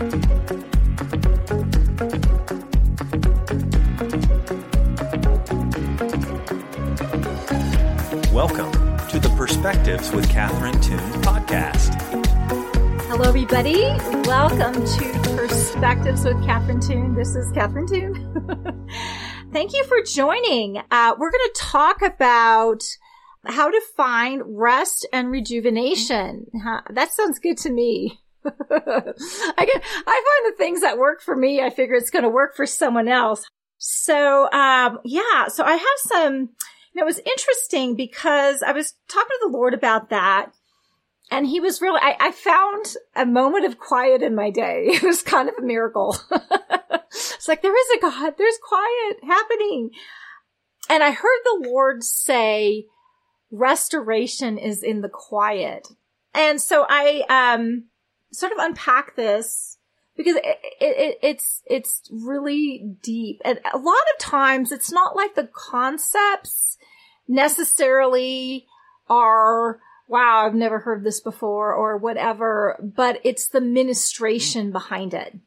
Welcome to the Perspectives with Catherine Toon podcast. Hello, everybody. Welcome to Perspectives with Catherine Toon. This is Catherine Toon. Thank you for joining. Uh, we're going to talk about how to find rest and rejuvenation. that sounds good to me. I get, I find the things that work for me, I figure it's going to work for someone else. So, um, yeah, so I have some, it was interesting because I was talking to the Lord about that. And he was really, I, I found a moment of quiet in my day. It was kind of a miracle. it's like, there is a God, there's quiet happening. And I heard the Lord say, restoration is in the quiet. And so I, um, sort of unpack this because it, it, it's, it's really deep. And a lot of times it's not like the concepts necessarily are, wow, I've never heard this before or whatever, but it's the ministration behind it.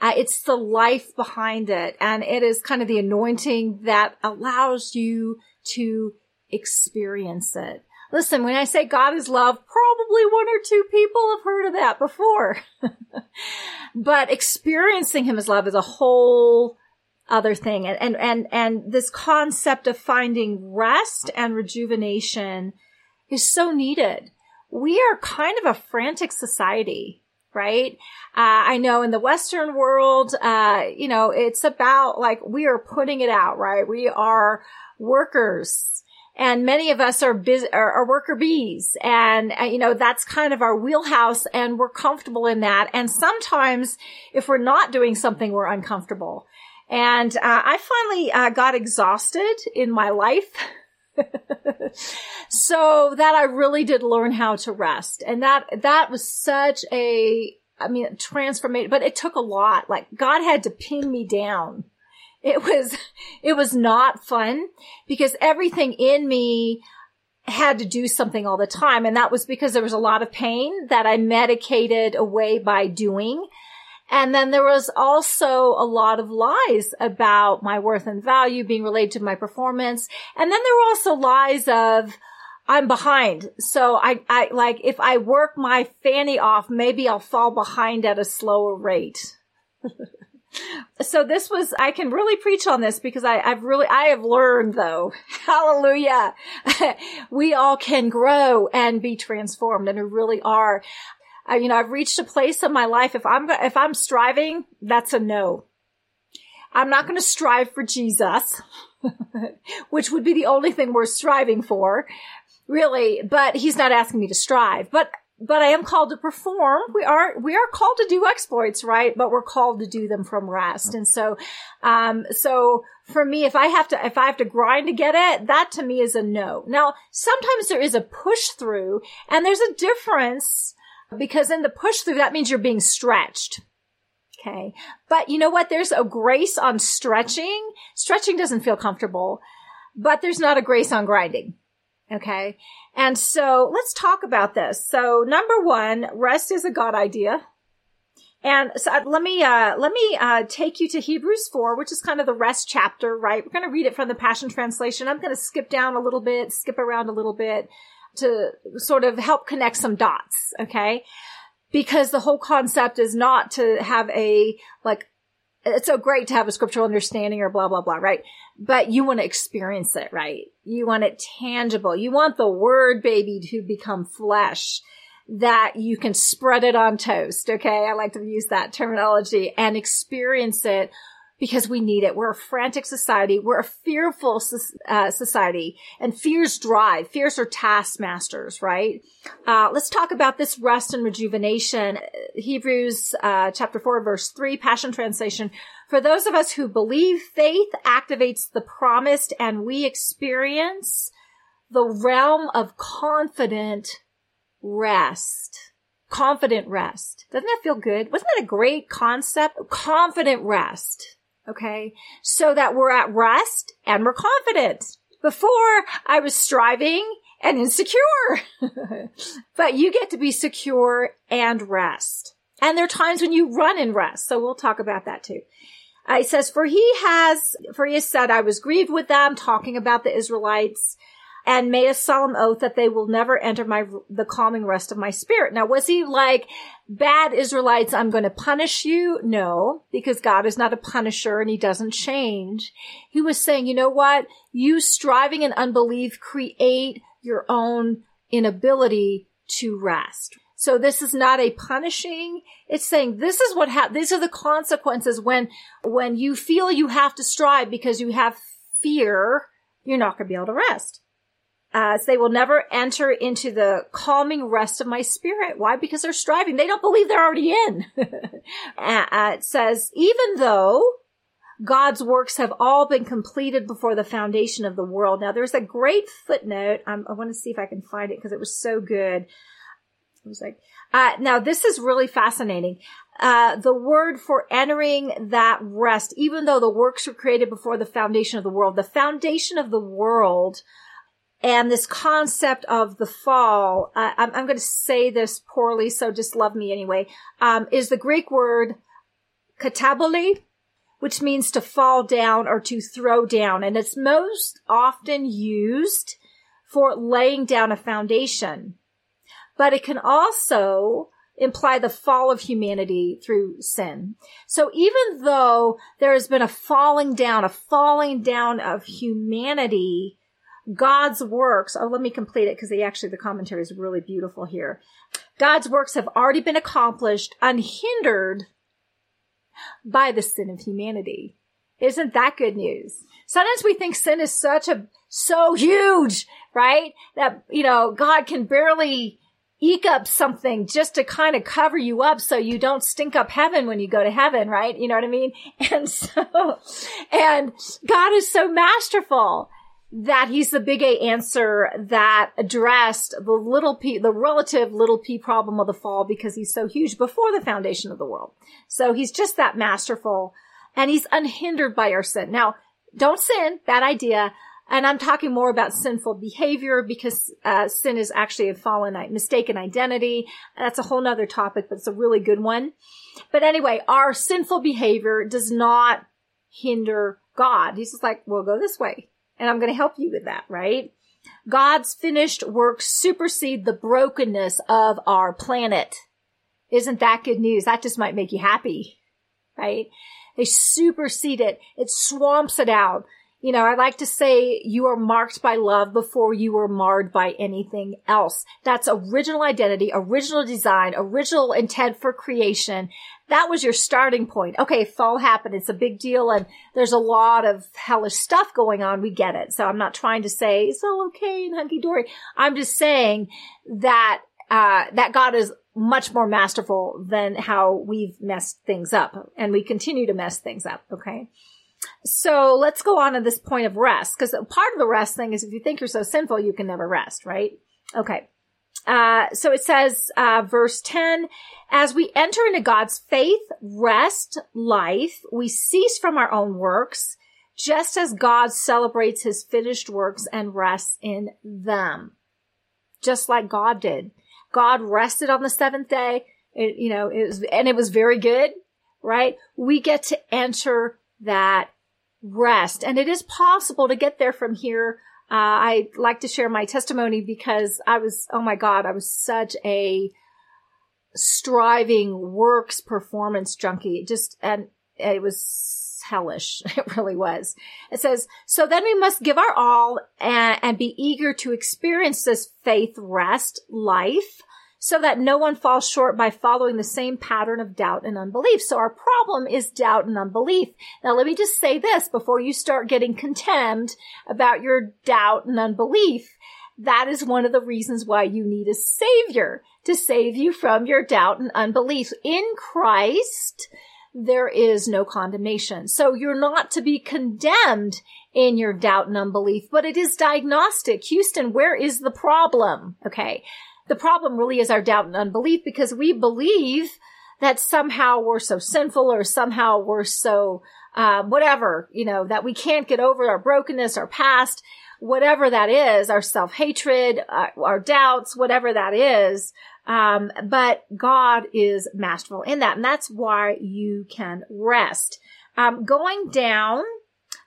Uh, it's the life behind it. And it is kind of the anointing that allows you to experience it. Listen, when I say God is love, probably one or two people have heard of that before. but experiencing Him as love is a whole other thing. And, and, and, and this concept of finding rest and rejuvenation is so needed. We are kind of a frantic society, right? Uh, I know in the Western world, uh, you know, it's about like we are putting it out, right? We are workers and many of us are busy, are, are worker bees. And, uh, you know, that's kind of our wheelhouse and we're comfortable in that. And sometimes if we're not doing something, we're uncomfortable. And uh, I finally uh, got exhausted in my life. so that I really did learn how to rest. And that, that was such a, I mean, transformation, but it took a lot. Like God had to pin me down. It was, it was not fun because everything in me had to do something all the time. And that was because there was a lot of pain that I medicated away by doing. And then there was also a lot of lies about my worth and value being related to my performance. And then there were also lies of, I'm behind. So I, I, like, if I work my fanny off, maybe I'll fall behind at a slower rate. so this was, I can really preach on this because I, I've really, I have learned though, hallelujah, we all can grow and be transformed and we really are. I, you know, I've reached a place in my life. If I'm, if I'm striving, that's a no. I'm not going to strive for Jesus, which would be the only thing we're striving for, really. But he's not asking me to strive. But but I am called to perform. We are, we are called to do exploits, right? But we're called to do them from rest. And so, um, so for me, if I have to, if I have to grind to get it, that to me is a no. Now, sometimes there is a push through and there's a difference because in the push through, that means you're being stretched. Okay. But you know what? There's a grace on stretching. Stretching doesn't feel comfortable, but there's not a grace on grinding. Okay. And so let's talk about this. So number one, rest is a God idea. And so uh, let me, uh, let me, uh, take you to Hebrews 4, which is kind of the rest chapter, right? We're going to read it from the Passion Translation. I'm going to skip down a little bit, skip around a little bit to sort of help connect some dots. Okay. Because the whole concept is not to have a, like, it's so great to have a scriptural understanding or blah, blah, blah, right? But you want to experience it, right? You want it tangible. You want the word baby to become flesh that you can spread it on toast. Okay. I like to use that terminology and experience it because we need it. We're a frantic society. We're a fearful uh, society and fears drive. Fears are taskmasters, right? Uh, let's talk about this rest and rejuvenation. Hebrews uh, chapter 4 verse 3, Passion Translation. For those of us who believe faith activates the promised and we experience the realm of confident rest confident rest. Doesn't that feel good? Wasn't that a great concept? Confident rest. Okay. So that we're at rest and we're confident. Before I was striving and insecure, but you get to be secure and rest. And there are times when you run in rest. So we'll talk about that too. Uh, it says, for he has, for he has said, I was grieved with them, talking about the Israelites and made a solemn oath that they will never enter my, the calming rest of my spirit. Now, was he like, bad Israelites, I'm going to punish you? No, because God is not a punisher and he doesn't change. He was saying, you know what? You striving in unbelief create your own inability to rest. So this is not a punishing. It's saying this is what ha- these are the consequences when, when you feel you have to strive because you have fear, you're not going to be able to rest as they will never enter into the calming rest of my spirit. Why? Because they're striving. They don't believe they're already in. uh, it says, even though God's works have all been completed before the foundation of the world. Now, there's a great footnote. I want to see if I can find it because it was so good. It was like, uh, now this is really fascinating. Uh, the word for entering that rest, even though the works were created before the foundation of the world, the foundation of the world and this concept of the fall, I'm, I'm, going to say this poorly, so just love me anyway, um, is the Greek word katabole, which means to fall down or to throw down. And it's most often used for laying down a foundation. But it can also imply the fall of humanity through sin. So even though there has been a falling down, a falling down of humanity, God's works, oh, let me complete it because the actually, the commentary is really beautiful here. God's works have already been accomplished unhindered by the sin of humanity. Isn't that good news? Sometimes we think sin is such a, so huge, right? That, you know, God can barely eke up something just to kind of cover you up so you don't stink up heaven when you go to heaven, right? You know what I mean? And so, and God is so masterful that he's the big A answer that addressed the little p, the relative little p problem of the fall because he's so huge before the foundation of the world. So he's just that masterful and he's unhindered by our sin. Now, don't sin, bad idea. And I'm talking more about sinful behavior because uh, sin is actually a fallen, mistaken identity. That's a whole nother topic, but it's a really good one. But anyway, our sinful behavior does not hinder God. He's just like, we'll go this way and I'm going to help you with that, right? God's finished work supersede the brokenness of our planet. Isn't that good news? That just might make you happy, right? They supersede it. It swamps it out. You know, I like to say you are marked by love before you were marred by anything else. That's original identity, original design, original intent for creation. That was your starting point. Okay, fall happened. It's a big deal and there's a lot of hellish stuff going on. We get it. So I'm not trying to say it's all okay and hunky dory. I'm just saying that, uh, that God is much more masterful than how we've messed things up and we continue to mess things up. Okay. So let's go on to this point of rest, because part of the rest thing is if you think you're so sinful, you can never rest, right? Okay. Uh, so it says, uh, verse 10, as we enter into God's faith, rest, life, we cease from our own works, just as God celebrates his finished works and rests in them. Just like God did. God rested on the seventh day. It, you know, it was, and it was very good, right? We get to enter that rest. And it is possible to get there from here. Uh, I like to share my testimony because I was, oh my God, I was such a striving works performance junkie. just, and it was hellish. It really was. It says, so then we must give our all and, and be eager to experience this faith rest life so that no one falls short by following the same pattern of doubt and unbelief. So our problem is doubt and unbelief. Now let me just say this before you start getting contemned about your doubt and unbelief. That is one of the reasons why you need a savior to save you from your doubt and unbelief. In Christ, there is no condemnation. So you're not to be condemned in your doubt and unbelief, but it is diagnostic. Houston, where is the problem? Okay. The problem really is our doubt and unbelief because we believe that somehow we're so sinful or somehow we're so, uh, whatever, you know, that we can't get over our brokenness, our past, whatever that is, our self-hatred, uh, our doubts, whatever that is. Um, but God is masterful in that. And that's why you can rest. Um, going down,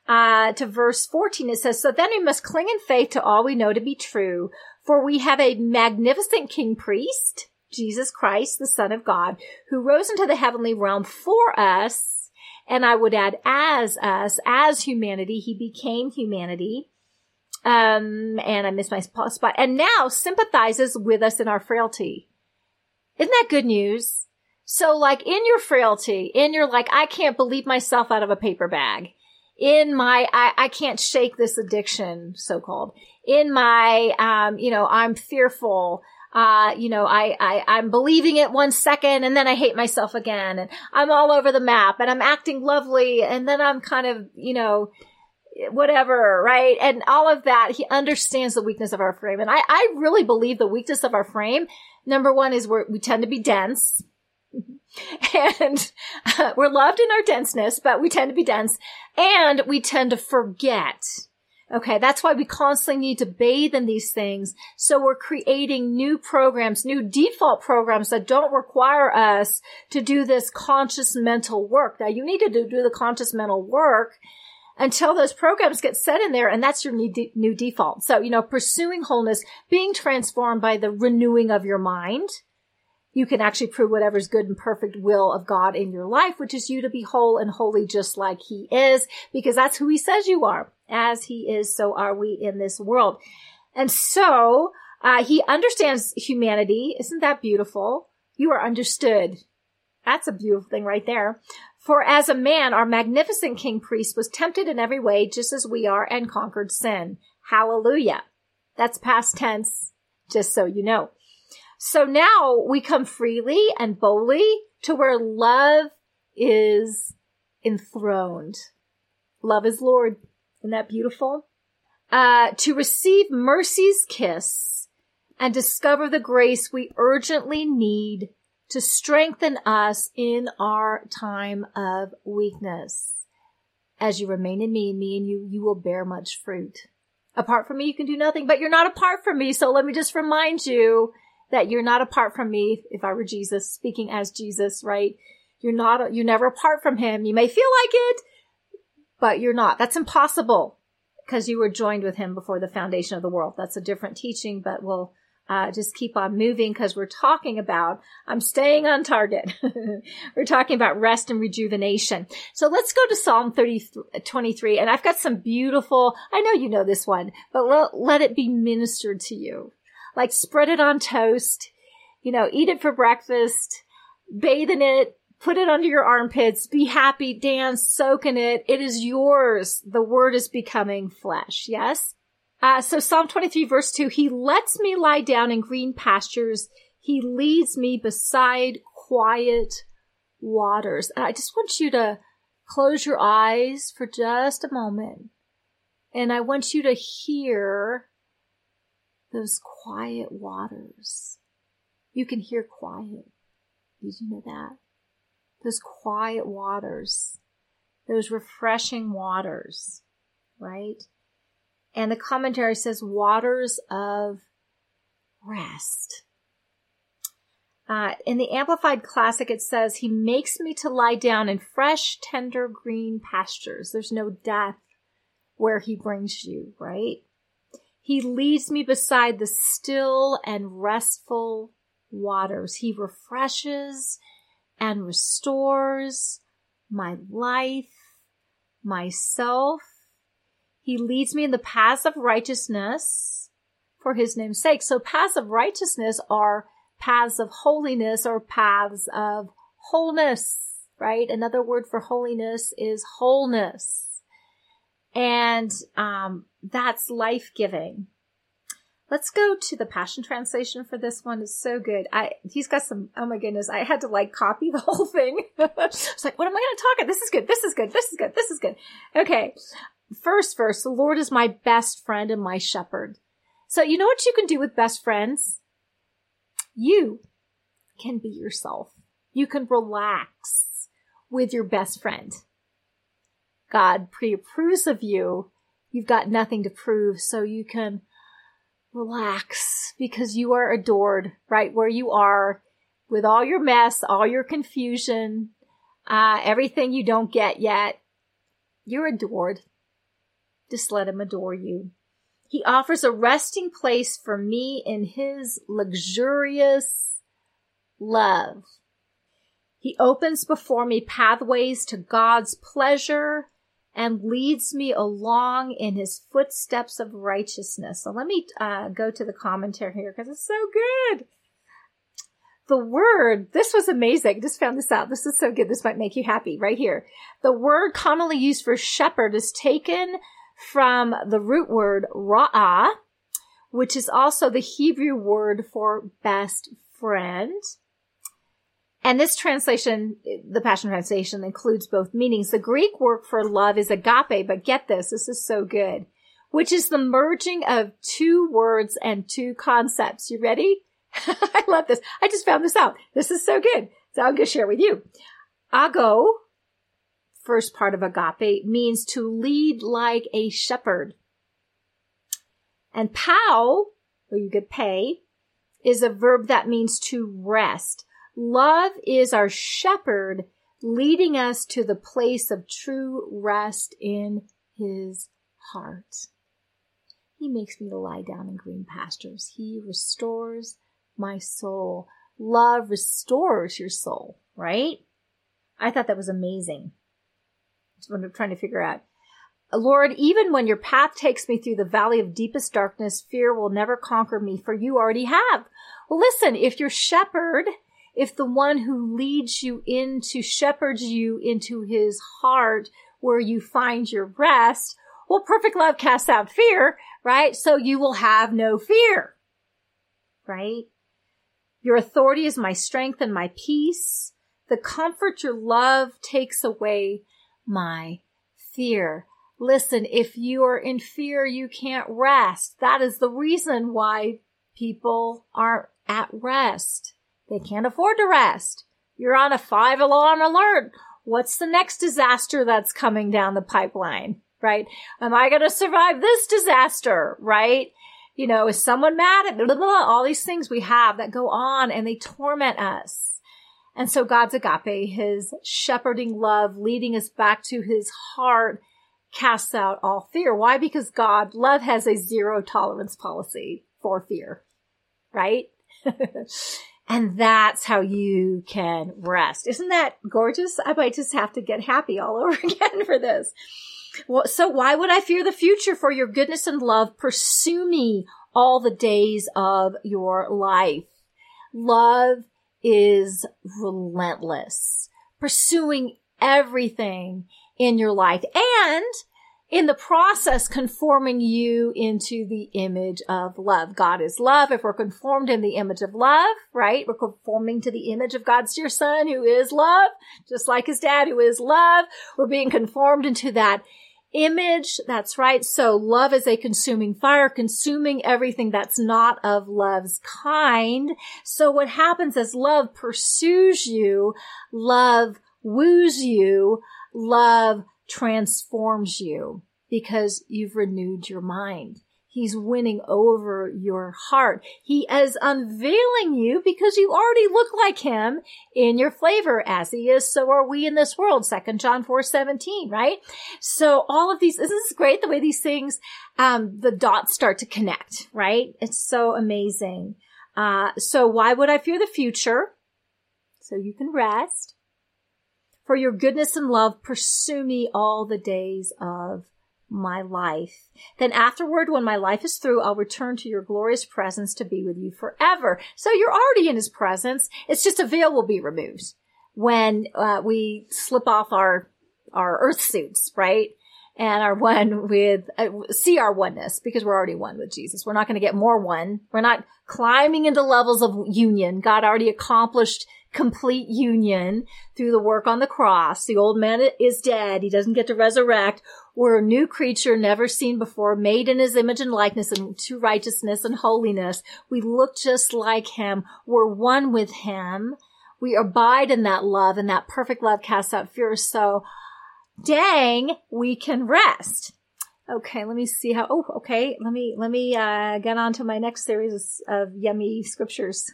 uh, to verse 14, it says, So then we must cling in faith to all we know to be true, for we have a magnificent king priest, Jesus Christ, the Son of God, who rose into the heavenly realm for us. And I would add, as us, as humanity, he became humanity. Um, and I missed my spot, and now sympathizes with us in our frailty. Isn't that good news? So like in your frailty, in your like, I can't believe myself out of a paper bag. In my, I, I can't shake this addiction, so called. In my, um, you know, I'm fearful. Uh, you know, I, I, I'm believing it one second and then I hate myself again and I'm all over the map and I'm acting lovely and then I'm kind of, you know, whatever, right? And all of that, he understands the weakness of our frame. And I, I really believe the weakness of our frame Number one is we we tend to be dense. and uh, we're loved in our denseness, but we tend to be dense and we tend to forget. Okay. That's why we constantly need to bathe in these things. So we're creating new programs, new default programs that don't require us to do this conscious mental work. Now you need to do, do the conscious mental work until those programs get set in there and that's your new, de- new default. So, you know, pursuing wholeness, being transformed by the renewing of your mind. You can actually prove whatever's good and perfect will of God in your life, which is you to be whole and holy just like he is, because that's who he says you are. As he is, so are we in this world. And so, uh, he understands humanity. Isn't that beautiful? You are understood. That's a beautiful thing right there. For as a man, our magnificent king priest was tempted in every way, just as we are, and conquered sin. Hallelujah. That's past tense, just so you know. So now we come freely and boldly to where love is enthroned. Love is Lord. Isn't that beautiful? Uh, to receive mercy's kiss and discover the grace we urgently need to strengthen us in our time of weakness. As you remain in me and me and you, you will bear much fruit. Apart from me, you can do nothing, but you're not apart from me. So let me just remind you that you're not apart from me. If I were Jesus, speaking as Jesus, right? You're not, you're never apart from him. You may feel like it, but you're not. That's impossible because you were joined with him before the foundation of the world. That's a different teaching, but we'll uh, just keep on moving because we're talking about, I'm staying on target. we're talking about rest and rejuvenation. So let's go to Psalm 30, 23. And I've got some beautiful, I know you know this one, but let, let it be ministered to you. Like spread it on toast, you know, eat it for breakfast, bathe in it, put it under your armpits, be happy, dance, soak in it. It is yours. The word is becoming flesh. Yes? Uh, so Psalm 23 verse 2, he lets me lie down in green pastures. He leads me beside quiet waters. And I just want you to close your eyes for just a moment. And I want you to hear those quiet waters. You can hear quiet. Did you know that? Those quiet waters, those refreshing waters, right? And the commentary says waters of rest. Uh, in the Amplified Classic, it says, He makes me to lie down in fresh, tender green pastures. There's no death where He brings you, right? He leads me beside the still and restful waters. He refreshes and restores my life, myself, he leads me in the paths of righteousness for his name's sake. So paths of righteousness are paths of holiness or paths of wholeness, right? Another word for holiness is wholeness. And, um, that's life giving. Let's go to the Passion Translation for this one. It's so good. I, he's got some, oh my goodness, I had to like copy the whole thing. it's like, what am I going to talk about? This is good. This is good. This is good. This is good. Okay. First verse, the Lord is my best friend and my shepherd. So you know what you can do with best friends? You can be yourself. You can relax with your best friend. God pre-approves of you. You've got nothing to prove, so you can relax because you are adored right where you are with all your mess, all your confusion, uh, everything you don't get yet. You're adored. Just let him adore you. He offers a resting place for me in his luxurious love. He opens before me pathways to God's pleasure and leads me along in his footsteps of righteousness. So let me uh, go to the commentary here because it's so good. The word, this was amazing. Just found this out. This is so good. This might make you happy right here. The word commonly used for shepherd is taken from the root word ra'ah, which is also the Hebrew word for best friend. And this translation, the Passion Translation, includes both meanings. The Greek word for love is agape, but get this, this is so good, which is the merging of two words and two concepts. You ready? I love this. I just found this out. This is so good. So I'm going to share with you. Ago, first part of agape, means to lead like a shepherd. And pow, or you could pay, is a verb that means to rest. Love is our shepherd leading us to the place of true rest in his heart. He makes me to lie down in green pastures. He restores my soul. Love restores your soul, right? I thought that was amazing. That's what I'm trying to figure out. Lord, even when your path takes me through the valley of deepest darkness, fear will never conquer me, for you already have. Well, listen, if your shepherd if the one who leads you into, shepherds you into his heart where you find your rest, well, perfect love casts out fear, right? So you will have no fear, right? Your authority is my strength and my peace. The comfort your love takes away my fear. Listen, if you are in fear, you can't rest. That is the reason why people aren't at rest. They can't afford to rest. You're on a five alarm alert. What's the next disaster that's coming down the pipeline? Right? Am I going to survive this disaster? Right? You know, is someone mad at? Blah, blah, blah, all these things we have that go on and they torment us. And so God's agape, his shepherding love, leading us back to his heart, casts out all fear. Why? Because God, love has a zero tolerance policy for fear, right? And that's how you can rest. Isn't that gorgeous? I might just have to get happy all over again for this. Well, so why would I fear the future? For your goodness and love pursue me all the days of your life. Love is relentless, pursuing everything in your life and in the process conforming you into the image of love. God is love. If we're conformed in the image of love, right? We're conforming to the image of God's dear son who is love, just like his dad who is love. We're being conformed into that image. That's right. So love is a consuming fire, consuming everything that's not of love's kind. So what happens as love pursues you, love woos you, love transforms you because you've renewed your mind. He's winning over your heart. He is unveiling you because you already look like him in your flavor as he is. So are we in this world. Second John 4 17, right? So all of these, this is great the way these things, um, the dots start to connect, right? It's so amazing. Uh, so why would I fear the future? So you can rest. For your goodness and love pursue me all the days of my life. Then afterward, when my life is through, I'll return to your glorious presence to be with you forever. So you're already in his presence. It's just a veil will be removed when uh, we slip off our our earth suits, right? And are one with, uh, see our oneness because we're already one with Jesus. We're not going to get more one. We're not climbing into levels of union. God already accomplished complete union through the work on the cross. The old man is dead. He doesn't get to resurrect. We're a new creature never seen before, made in his image and likeness and to righteousness and holiness. We look just like him. We're one with him. We abide in that love and that perfect love casts out fear. So dang, we can rest. Okay, let me see how, oh, okay, let me, let me, uh, get on to my next series of yummy scriptures.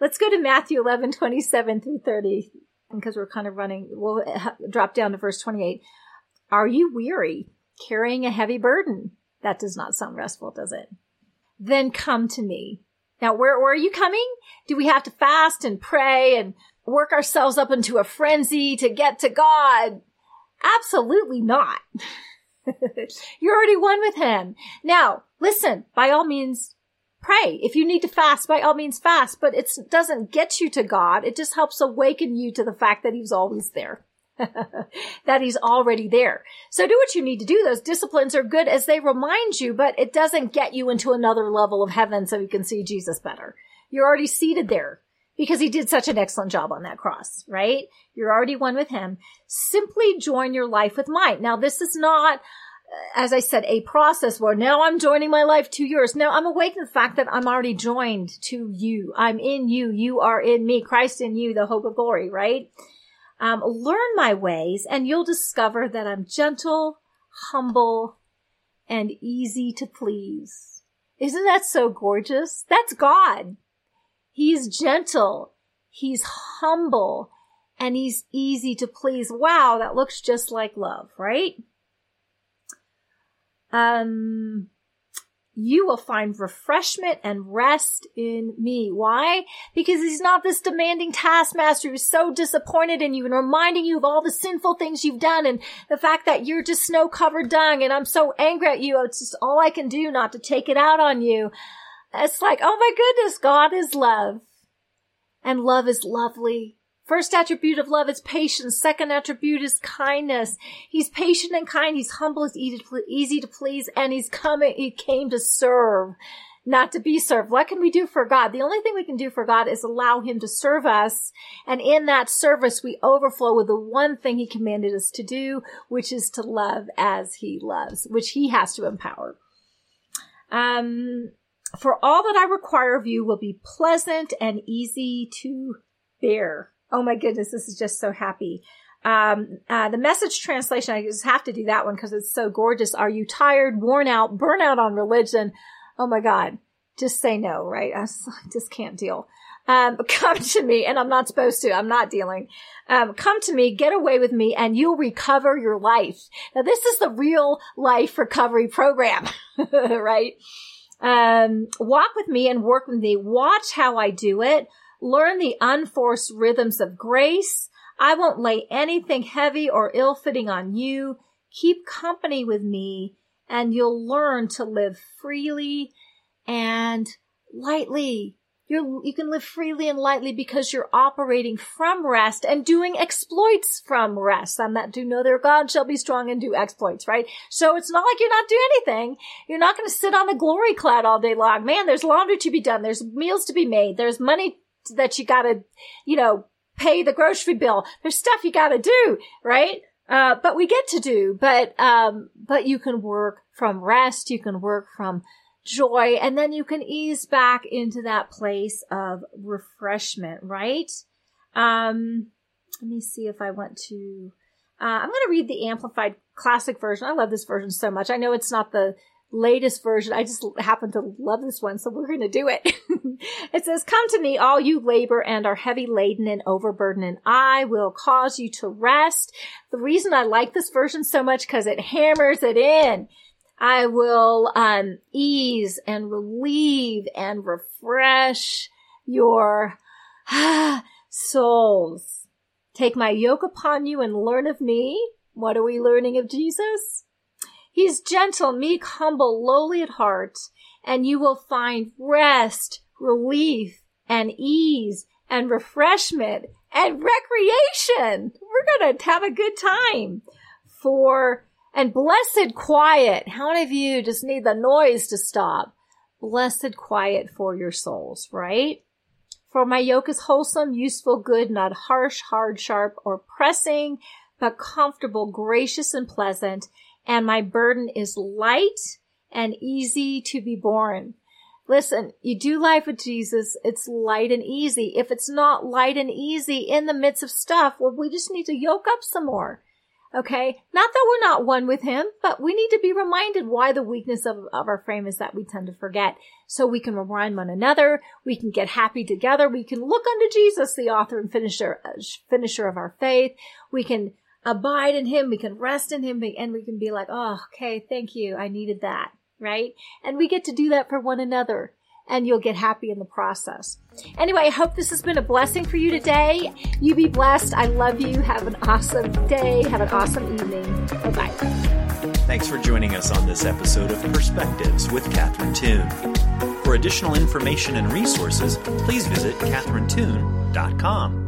Let's go to Matthew 11, 27 through 30, because we're kind of running, we'll drop down to verse 28. Are you weary, carrying a heavy burden? That does not sound restful, does it? Then come to me. Now, where, where are you coming? Do we have to fast and pray and work ourselves up into a frenzy to get to God? Absolutely not. You're already one with him. Now, listen, by all means, pray. If you need to fast, by all means fast, but it doesn't get you to God. It just helps awaken you to the fact that he's always there. that he's already there. So do what you need to do. Those disciplines are good as they remind you, but it doesn't get you into another level of heaven so you can see Jesus better. You're already seated there because he did such an excellent job on that cross, right? You're already one with him. Simply join your life with mine. Now, this is not, as I said, a process where now I'm joining my life to yours. Now I'm awake to the fact that I'm already joined to you. I'm in you. You are in me. Christ in you, the hope of glory, right? Um, learn my ways and you'll discover that I'm gentle, humble, and easy to please. Isn't that so gorgeous? That's God. He's gentle. He's humble and he's easy to please. Wow. That looks just like love, right? Um, you will find refreshment and rest in me. Why? Because he's not this demanding taskmaster who's so disappointed in you and reminding you of all the sinful things you've done and the fact that you're just snow covered dung and I'm so angry at you. It's just all I can do not to take it out on you. It's like, oh my goodness, God is love. And love is lovely. First attribute of love is patience. Second attribute is kindness. He's patient and kind. He's humble. He's easy to please. And he's coming, he came to serve, not to be served. What can we do for God? The only thing we can do for God is allow him to serve us. And in that service, we overflow with the one thing he commanded us to do, which is to love as he loves, which he has to empower. Um, for all that I require of you will be pleasant and easy to bear. Oh my goodness, this is just so happy. Um, uh, the message translation, I just have to do that one because it's so gorgeous. Are you tired, worn out, burnout on religion? Oh my God. Just say no, right? I just can't deal. Um, come to me, and I'm not supposed to. I'm not dealing. Um, come to me, get away with me, and you'll recover your life. Now, this is the real life recovery program, right? Um, walk with me and work with me. Watch how I do it. Learn the unforced rhythms of grace. I won't lay anything heavy or ill fitting on you. Keep company with me and you'll learn to live freely and lightly. you you can live freely and lightly because you're operating from rest and doing exploits from rest. I'm that do know their God shall be strong and do exploits, right? So it's not like you're not doing anything. You're not going to sit on the glory cloud all day long. Man, there's laundry to be done. There's meals to be made. There's money that you gotta, you know, pay the grocery bill. There's stuff you gotta do, right? Uh, but we get to do, but, um, but you can work from rest, you can work from joy, and then you can ease back into that place of refreshment, right? Um, let me see if I want to, uh, I'm going to read the amplified classic version. I love this version so much. I know it's not the latest version. I just happen to love this one, so we're going to do it. it says, Come to me, all you labor and are heavy laden and overburdened, and I will cause you to rest. The reason I like this version so much because it hammers it in. I will um, ease and relieve and refresh your souls. Take my yoke upon you and learn of me. What are we learning of Jesus? He's gentle, meek, humble, lowly at heart, and you will find rest, relief, and ease, and refreshment, and recreation. We're going to have a good time for, and blessed quiet. How many of you just need the noise to stop? Blessed quiet for your souls, right? For my yoke is wholesome, useful, good, not harsh, hard, sharp, or pressing, but comfortable, gracious, and pleasant and my burden is light and easy to be borne. Listen, you do life with Jesus, it's light and easy. If it's not light and easy in the midst of stuff, well, we just need to yoke up some more. Okay. Not that we're not one with him, but we need to be reminded why the weakness of, of our frame is that we tend to forget. So we can remind one another. We can get happy together. We can look unto Jesus, the author and finisher, uh, finisher of our faith. We can abide in him. We can rest in him and we can be like, Oh, okay. Thank you. I needed that. Right. And we get to do that for one another and you'll get happy in the process. Anyway, I hope this has been a blessing for you today. You be blessed. I love you. Have an awesome day. Have an awesome evening. Bye bye. Thanks for joining us on this episode of Perspectives with Catherine Toon. For additional information and resources, please visit catherinetoon.com.